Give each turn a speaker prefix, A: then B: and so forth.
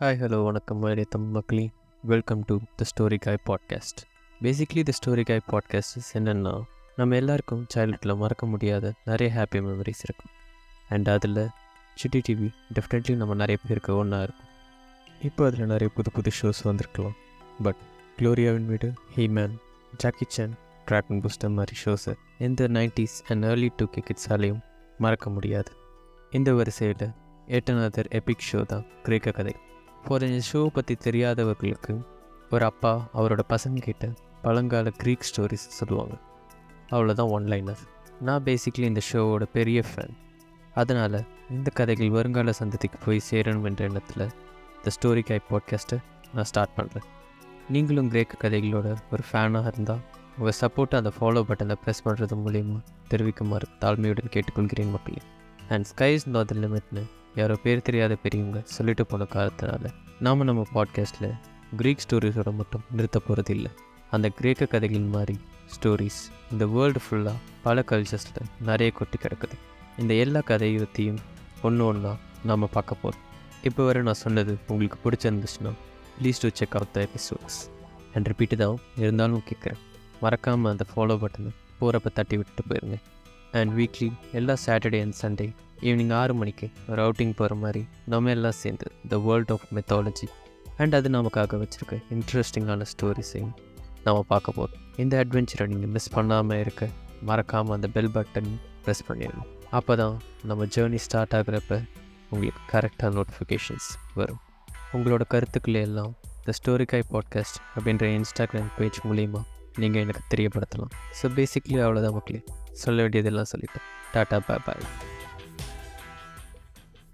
A: Hi hello வணக்கம் மரியாதை தமிழ் மக்களே. Welcome to the story guy podcast basically the story guy podcast என்னென்னா நம்ம எல்லாருக்கும் சைல்ட்ஹுட்டில் மறக்க முடியாத நிறைய ஹாப்பி மெமரிஸ் இருக்கும். அண்ட் அதில் சிட்டி டிவி டெஃபினெட்லி நம்ம நிறைய பேருக்கு ஒன்றா இருக்கும். இப்போ அதில் நிறைய புது புது ஷோஸ் வந்திருக்கலாம். பட் க்ளோரியாவின் வீடு He Man Jackie Chan Dragon Booster மாதிரி ஷோஸை எந்த nineties and early two K கிட்ஸாலையும் மறக்க முடியாது. இந்த வரிசையில் எட்டனதர் எபிக் ஷோ தான் கிரேக்க கதை. ஃபார் ஷோவை பற்றி தெரியாதவர்களுக்கு ஒரு அப்பா அவரோட பசங்கக்கிட்ட பழங்கால க்ரீக் ஸ்டோரிஸ் சொல்லுவாங்க. அவ்வளோதான் ஒன்லைனர் நான் பேசிக்லி இந்த ஷோவோட பெரிய ஃபேன் அதனால் இந்த கதைகள் வருங்கால சந்ததிக்கு போய் சேரணும் என்ற எண்ணத்தில் இந்த ஸ்டோரி கை பாட்காஸ்ட்டை நான் ஸ்டார்ட் பண்ணுறேன் நீங்களும் கிரேக்க கதைகளோட ஒரு ஃபேனாக இருந்தால் உங்கள் சப்போர்ட்டை அந்த ஃபாலோ பட்டனை ப்ரெஸ் பண்ணுறது மூலிமா தெரிவிக்குமாறு தாழ்மையுடன் கேட்டுக்கொள்கிறேன் மக்களே. அண்ட் ஸ்கைஸ் நாட் த லிமிட்னு யாரோ பேர் தெரியாத பெரியவங்க சொல்லிட்டு போன காலத்தினால நாம் நம்ம பாட்காஸ்ட்டில் க்ரீக் ஸ்டோரிஸோட மட்டும் நிறுத்த போகிறது இல்லை அந்த கிரேக்க கதைகள் மாதிரி ஸ்டோரிஸ் இந்த வேர்ல்டு ஃபுல்லாக பல கல்ச்சர்ஸில் நிறைய கொட்டி கிடக்குது. இந்த எல்லா கதையத்தையும் ஒன்று ஒன்றா நாம் பார்க்க போகிறோம் இப்போ வரை நான் சொன்னது உங்களுக்கு பிடிச்சிருந்துச்சுன்னா please do check out the episodes and repeat தான் இருந்தாலும் கேட்குறேன். மறக்காமல் அந்த ஃபாலோ பட்டனை போகிறப்ப தட்டி விட்டுட்டு போயிருங்க. அண்ட் வீக்லி எல்லா சாட்டர்டே அண்ட் சண்டே ஈவினிங் ஆறு மணிக்கு ஒரு அவுட்டிங் போகிற மாதிரி நம்ம எல்லாம் சேர்ந்து the world of mythology and அது நமக்காக வச்சுருக்க இன்ட்ரெஸ்டிங்கான ஸ்டோரிஸையும் நம்ம பார்க்க போகிறோம் இந்த அட்வென்ச்சரை நீங்கள் மிஸ் பண்ணாமல் இருக்க மறக்காமல் அந்த பெல் பட்டன் ப்ரெஸ் பண்ணிடணும் அப்போ தான் நம்ம ஜேர்னி ஸ்டார்ட் ஆகுறப்ப உங்களுக்கு கரெக்டாக நோட்டிஃபிகேஷன்ஸ் வரும். உங்களோட கருத்துக்களை எல்லாம் த ஸ்டோரிகாய் பாட்காஸ்ட் அப்படின்ற இன்ஸ்டாகிராம் பேஜ் மூலிமா நீங்கள் எனக்கு தெரியப்படுத்தலாம். ஸோ பேசிக்லி அவ்வளோதான் மக்களே. சொல்ல வேண்டியதெல்லாம் சொல்லிட்டேன். டாட்டா பாய் பாய்